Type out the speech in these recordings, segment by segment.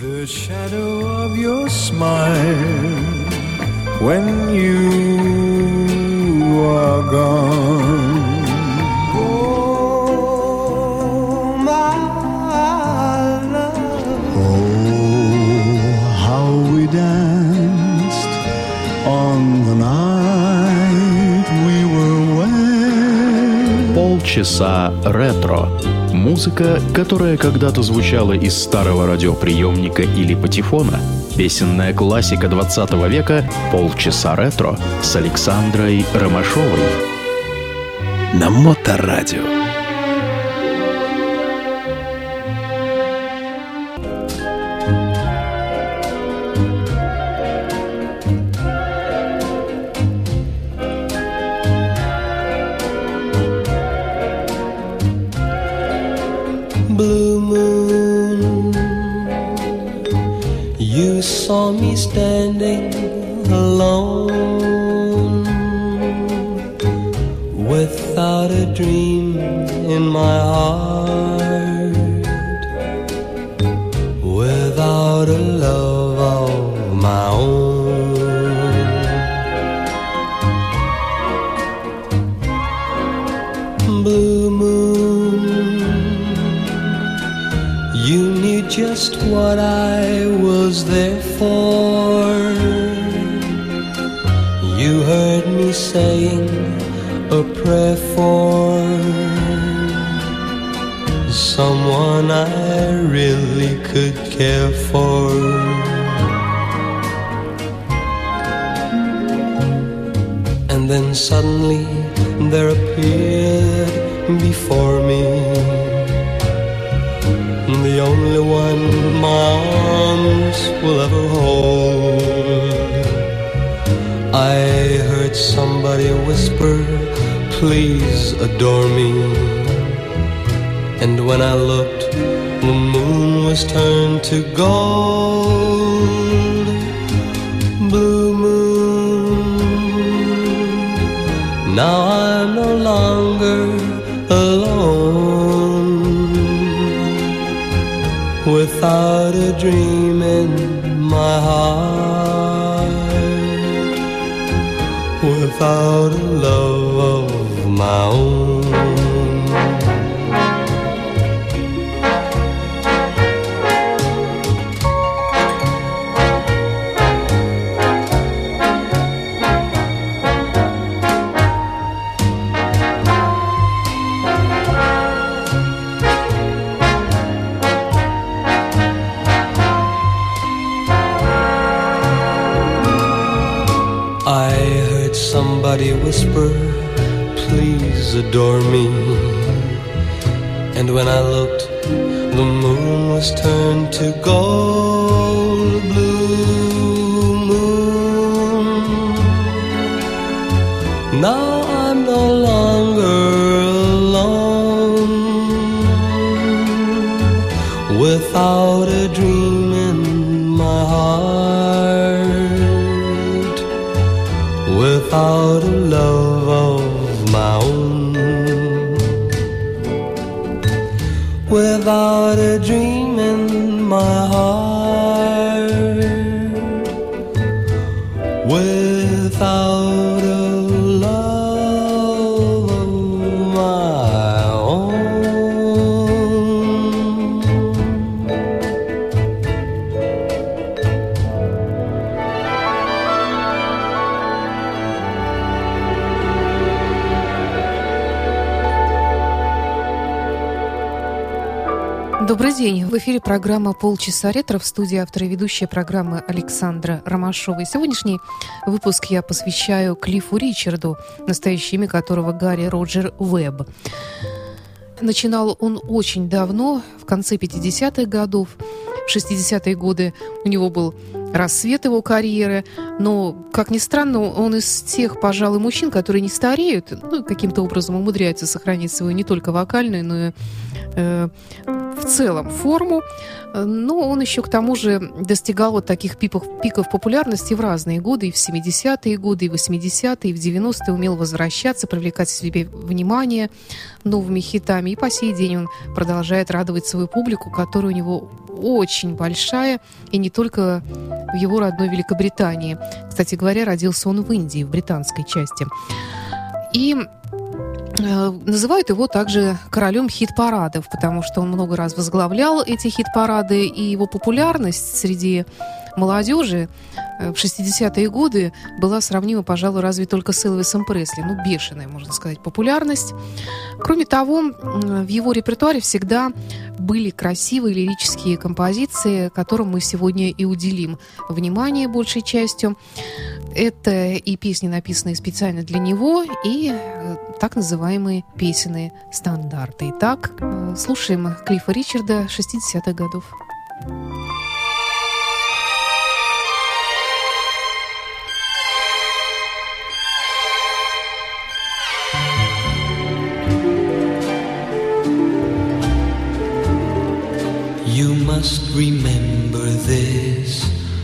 The shadow of your smile when you are gone. Oh, my love. Oh, how we danced on the night we were wed. Полчаса ретро. Музыка, которая когда-то звучала из старого радиоприемника или патефона. Песенная классика 20 века «Полчаса ретро» с Александрой Ромашовой. На Моторадио. Blue moon. You saw me standing alone without a dream in my heart, a prayer for someone I really could care for. And then suddenly there appeared before me the only one my arms will ever hold. I heard somebody whisper, Please adore me. And when I looked, the moon was turned to gold. Blue moon. Now I'm no longer alone without a dream in my heart, without a love my own. I heard somebody whisper, Adore me. And when I looked, the moon was turned to gold В эфире программа «Полчаса ретро» в студии автора и ведущая программы Александра Ромашова. И сегодняшний выпуск я посвящаю Клиффу Ричарду, настоящее имя которого Гарри Роджер Уэбб. Начинал он очень давно, в конце 50-х годов. В 60-е годы у него был рассвет его карьеры, но, как ни странно, он из тех, пожалуй, мужчин, которые не стареют, ну, каким-то образом умудряются сохранить свою не только вокальную, но и э, в целом форму, но он еще к тому же достигал вот таких пиков, пиков популярности в разные годы, и в 70-е годы, и в 80-е, и в 90-е умел возвращаться, привлекать к себе внимание новыми хитами. И по сей день он продолжает радовать свою публику, которая у него очень большая, и не только в его родной Великобритании. Кстати говоря, родился он в Индии, в британской части. И Э, называют его также королем хит-парадов, потому что он много раз возглавлял эти хит-парады, и его популярность среди молодежи э, в 60-е годы была сравнима, пожалуй, разве только с Элвисом Пресли. Ну, бешеная, можно сказать, популярность. Кроме того, в его репертуаре всегда были красивые лирические композиции, которым мы сегодня и уделим внимание большей частью. Это и песни, написанные специально для него, и э, так называемые песенные стандарты. Итак, э, слушаем Клиффа Ричарда 60-х годов. You must this.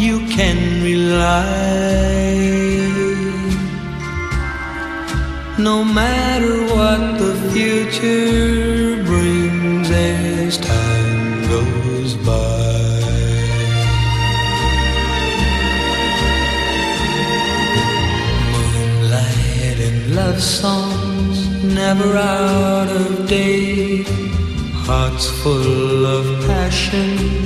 you can rely. No matter what the future brings as time goes by. Moonlight and love songs never out of date. Hearts full of passion,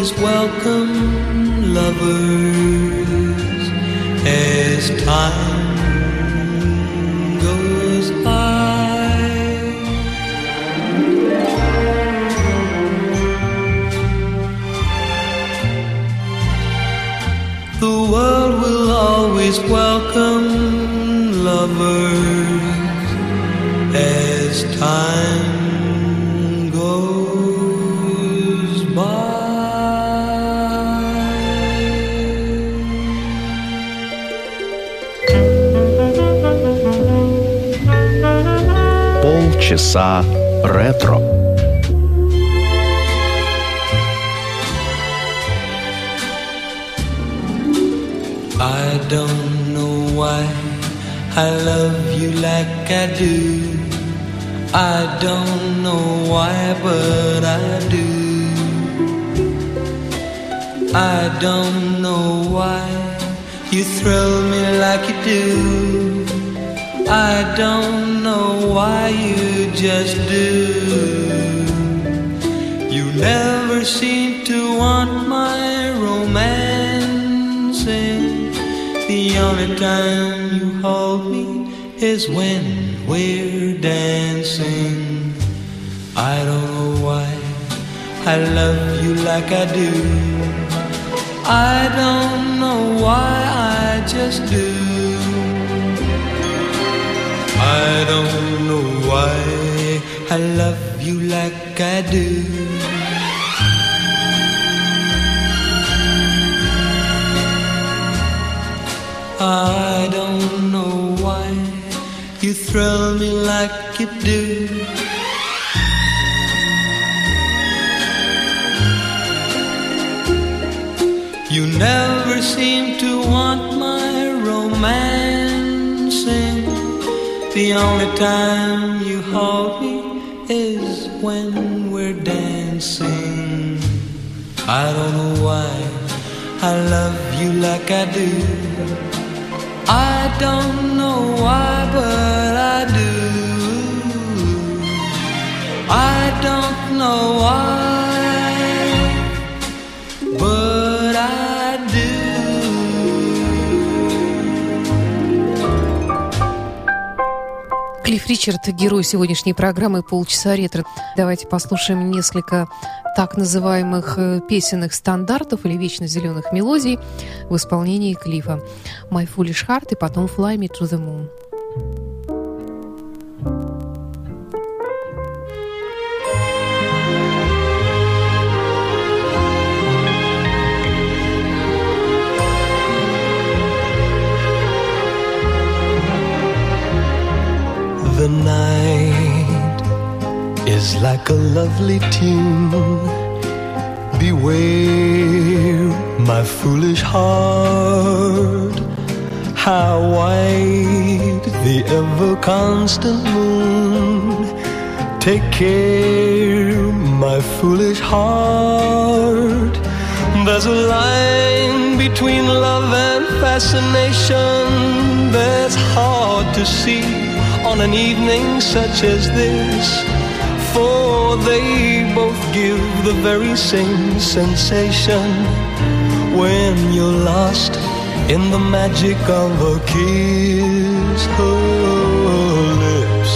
Always welcome lovers. As time Полчаса ретро. I don't know why I love you like I do. I don't know why, but I do. I don't know why you thrill me like you do. I don't know why you just do. You never seem to want my romancing. The only time you hold me is when we're dancing. I don't know why I love you like I do. I don't know why I just do. I don't know why I love you like I do. I don't know why you thrill me like you do. You never seem to want The only time you hold me is when we're dancing. I don't know why I love you like I do. I don't know why, but I do. I don't know why, Клифф Ричард, герой сегодняшней программы «Полчаса ретро». Давайте послушаем несколько так называемых э, песенных стандартов или вечно зеленых мелодий в исполнении Клифа. «My Foolish Heart» и потом «Fly Me to the Moon». A lovely tune. Beware, my foolish heart. How white the ever constant moon. Take care, my foolish heart. There's a line between love and fascination that's hard to see on an evening such as this. They both give the very same sensation when you're lost in the magic of a kiss. Her lips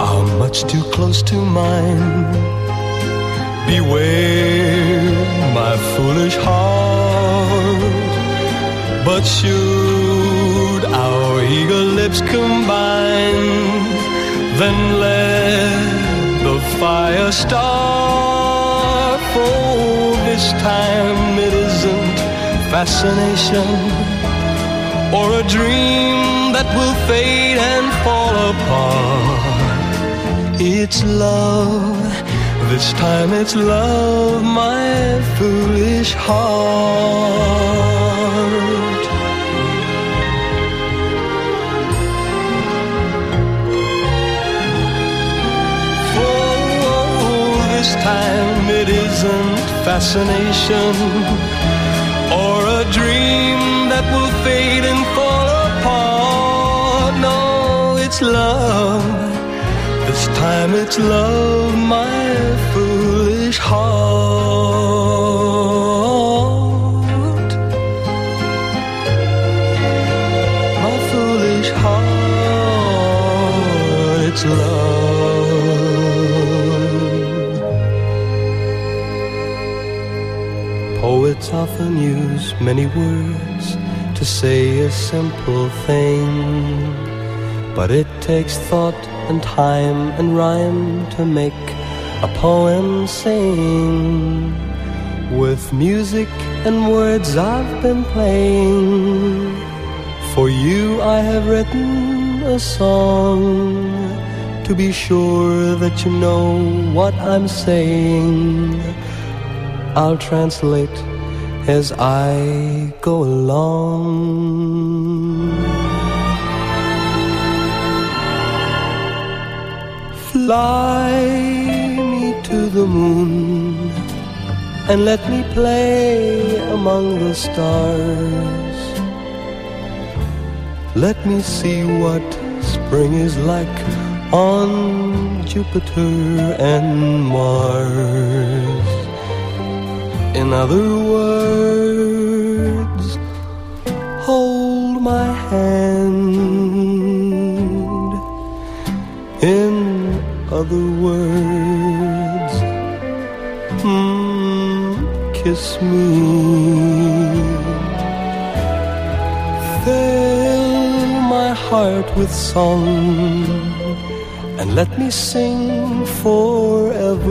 are much too close to mine. Beware, my foolish heart. But should our eager lips combine, then let fire start. For oh, this time it isn't fascination or a dream that will fade and fall apart. It's love. This time it's love, my foolish heart. This time it isn't fascination or a dream that will fade and fall apart. No, it's love. This time it's love, my foolish heart. Often use many words to say a simple thing. But it takes thought and time and rhyme to make a poem sing. With music and words I've been playing. For you I have written a song to be sure that you know what I'm saying. I'll translate as I go along. Fly me to the moon and let me play among the stars. Let me see what spring is like on Jupiter and Mars. In other words, hold my hand. In other words, mm, kiss me. Fill my heart with song and let me sing forevermore.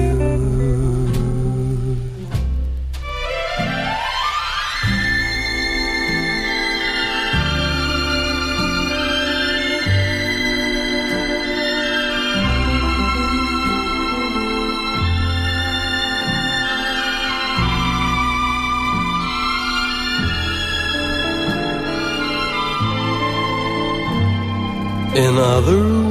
In other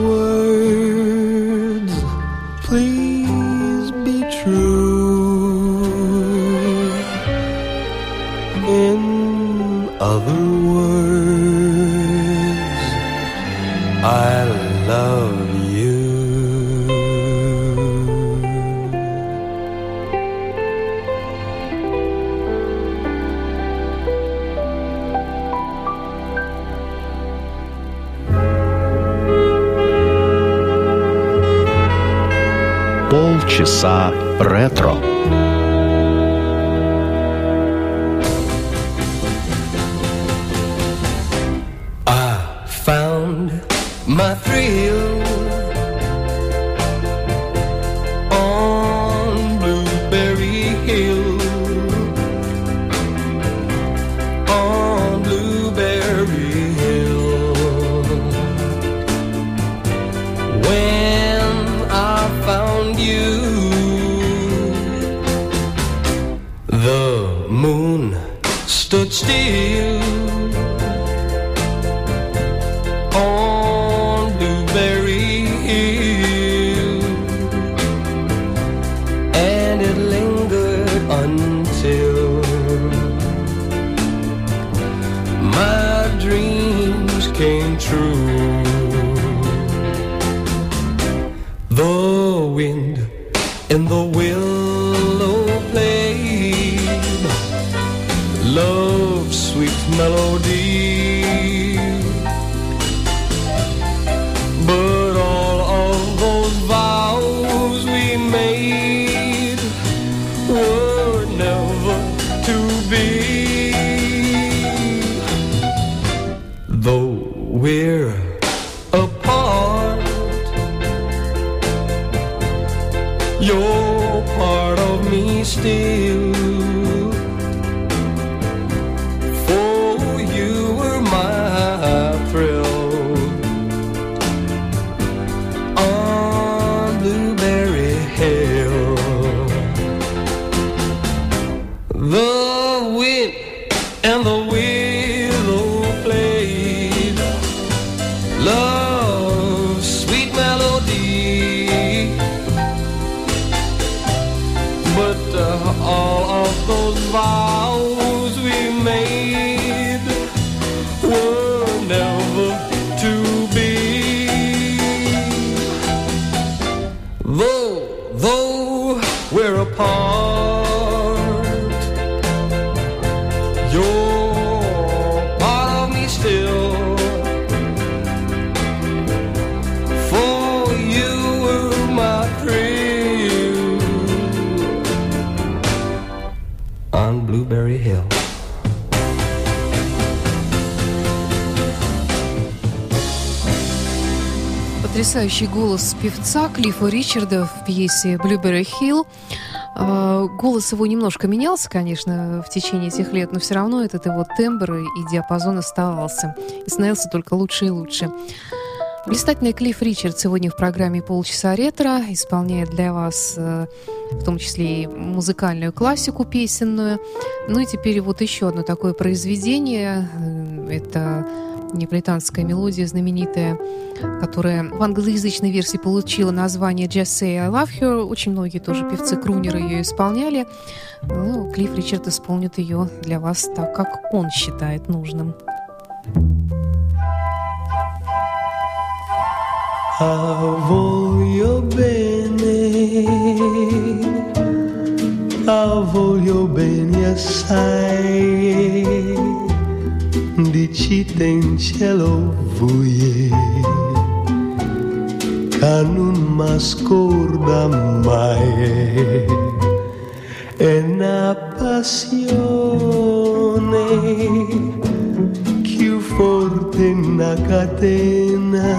Потрясающий голос певца Клиффа Ричарда в пьесе «Blueberry Hill». А, Голос его немножко менялся, конечно, в течение этих лет, но все равно этот его тембр и диапазон оставался. И становился только лучше и лучше. Блистательный Клифф Ричард сегодня в программе «Полчаса ретро» исполняет для вас э, в том числе и музыкальную классику песенную. Ну и теперь вот еще одно такое произведение. Э, Это неаполитанская мелодия знаменитая, которая в англоязычной версии получила название «Just Say I Love Her». Очень многие тоже певцы-крунеры ее исполняли. Ну, Клифф Ричард исполнит ее для вас так, как он считает нужным. Ah, voglio bene, ah, voglio bene assai, di in cielo vuie, che non mi scorda mai, è una passione più forte una catena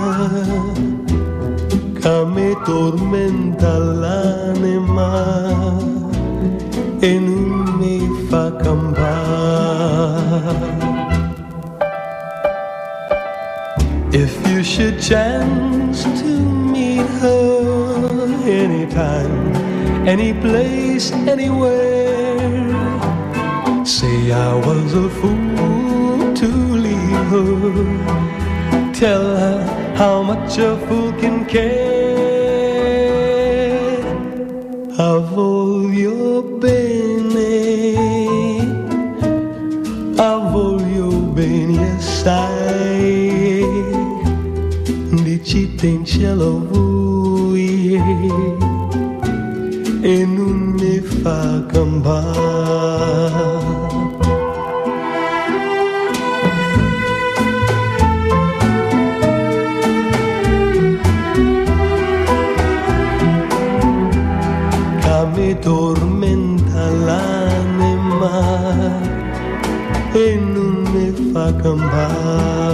che mi tormenta l'anima e non mi fa campare. You should chance to meet her anytime, any place, anywhere, say I was a fool to leave her. tell her how much a fool can care. I voglio bene, I dici te in cielo vui e non mi fa campare. mi tormenta l'anima e non mi fa campare.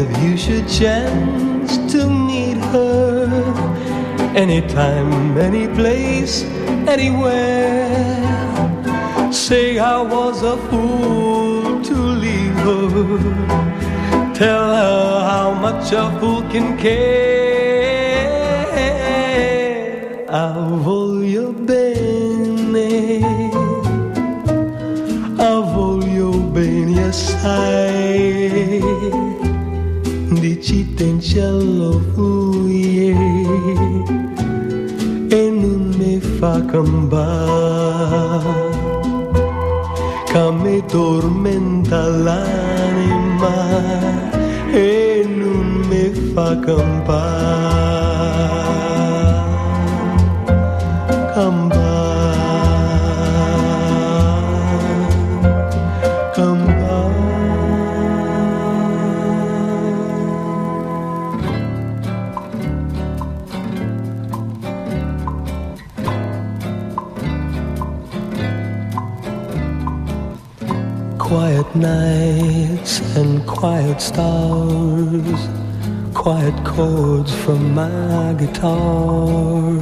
If you should chance to meet her anytime, any place, anywhere, say I was a fool to leave her. Tell her how much a fool can care. I voglio bene, I voglio bene assai, dici te in cielo fui e non mi fa campare, che mi tormenta l'anima e non mi fa campare. Quiet nights and quiet stars, quiet chords from my guitar,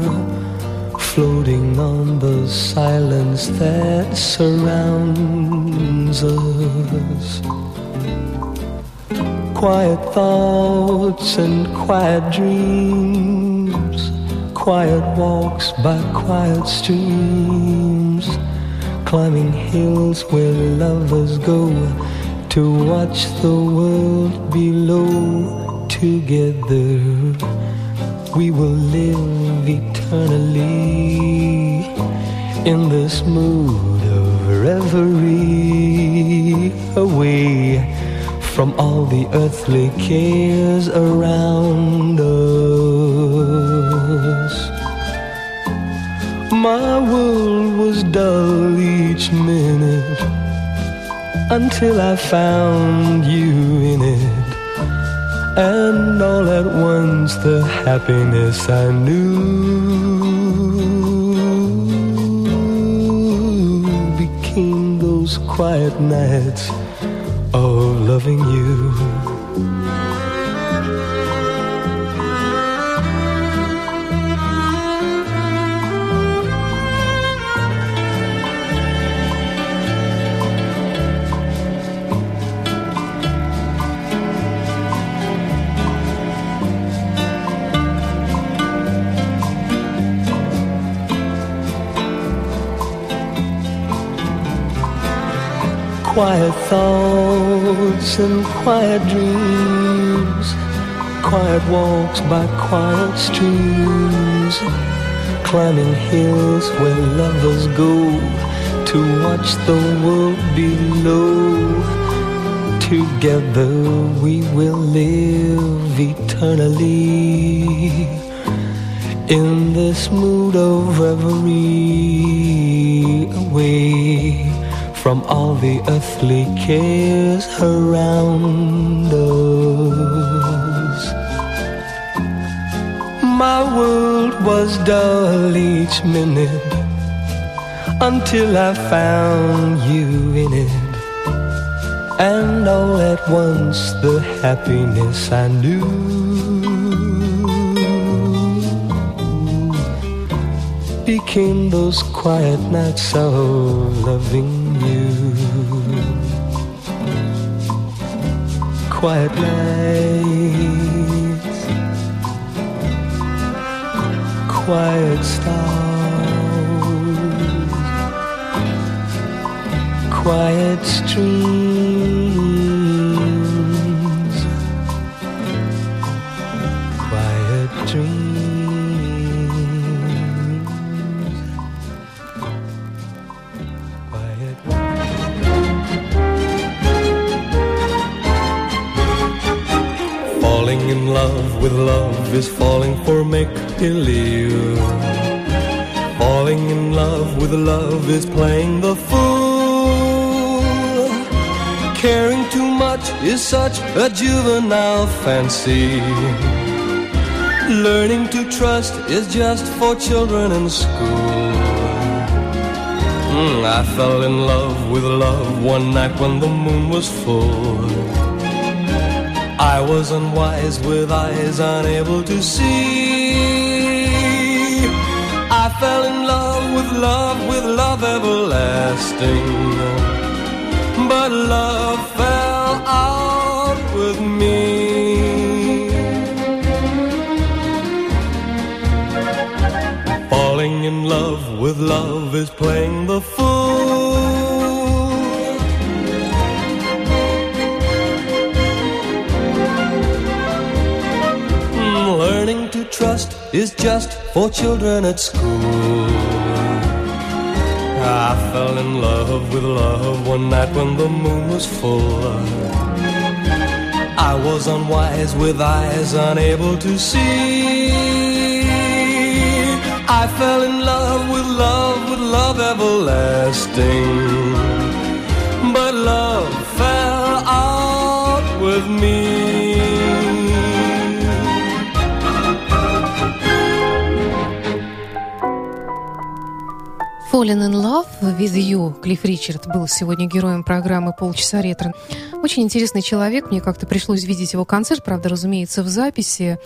floating on the silence that surrounds us. Quiet thoughts and quiet dreams, quiet walks by quiet streams climbing hills where lovers go to watch the world below together. We will live eternally in this mood of reverie, away from all the earthly cares around us. My world was dull each minute until I found you in it. And all at once the happiness I knew became those quiet nights of loving you. Quiet thoughts and quiet dreams, quiet walks by quiet streams, climbing hills where lovers go to watch the world below. Together we will live eternally. In this mood of reverie away from all the earthly cares around us. My world was dull each minute until I found you in it. And all at once the happiness I knew became those quiet nights of loving you. Quiet nights, quiet stars, quiet streams with love is falling for make believe. Falling in love with love is playing the fool. Caring too much is such a juvenile fancy. Learning to trust is just for children in school. Mm, I fell in love with love one night when the moon was full. I was unwise with eyes unable to see. I fell in love with love, with love everlasting. But love fell out with me. Falling in love with love is playing the fool. Is just for children at school. I fell in love with love one night when the moon was full. I was unwise with eyes unable to see. I fell in love with love, with love everlasting. But love fell out with me. Fallen in Love with You. Клифф Ричард был сегодня героем программы «Полчаса ретро». Очень интересный человек. Мне как-то пришлось видеть его концерт, правда, разумеется, в записи.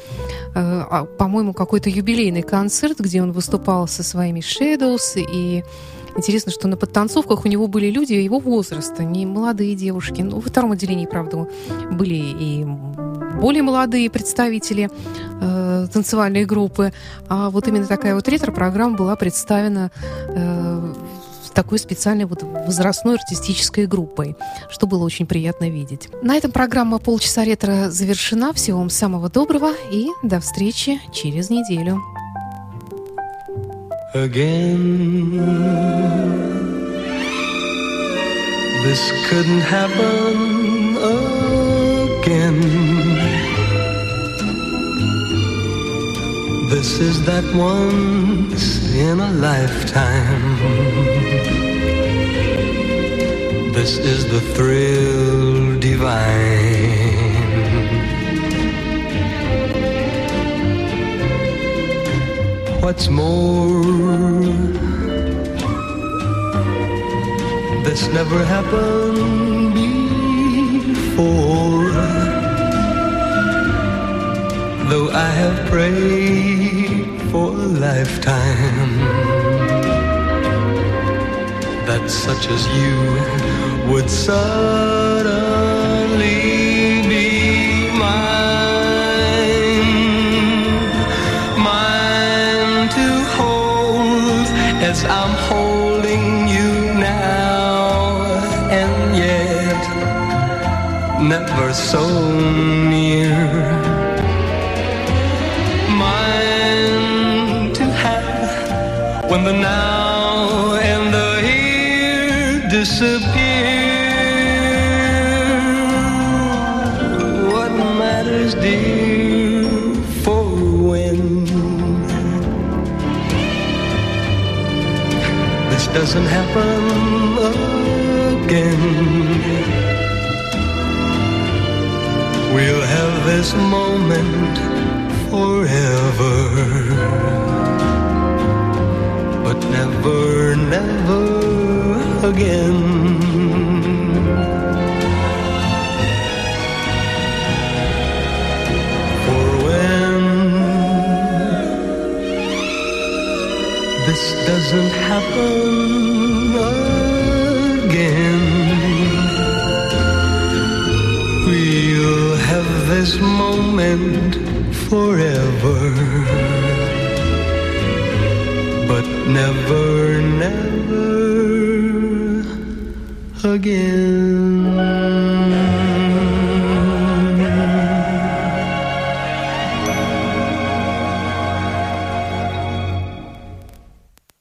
Э, а, По-моему, какой-то юбилейный концерт, где он выступал со своими Shadows. И интересно, что на подтанцовках у него были люди его возраста, не молодые девушки. Ну, во втором отделении, правда, были и более молодые представители э, танцевальной группы. А вот именно такая вот ретро-программа была представлена э, такой специальной вот возрастной артистической группой, что было очень приятно видеть. На этом программа «Полчаса ретро» завершена. Всего вам самого доброго и до встречи через неделю. Again. This couldn't happen again. This is that once in a lifetime. This is the thrill divine. What's more, this never happened before. Though I have prayed for a lifetime that such as you would suddenly never so near. Mine to have when the now and the here disappear. What matters, dear, for when this doesn't happen again? This moment forever. But never, never again. For when this doesn't happen this moment forever. But never, never again.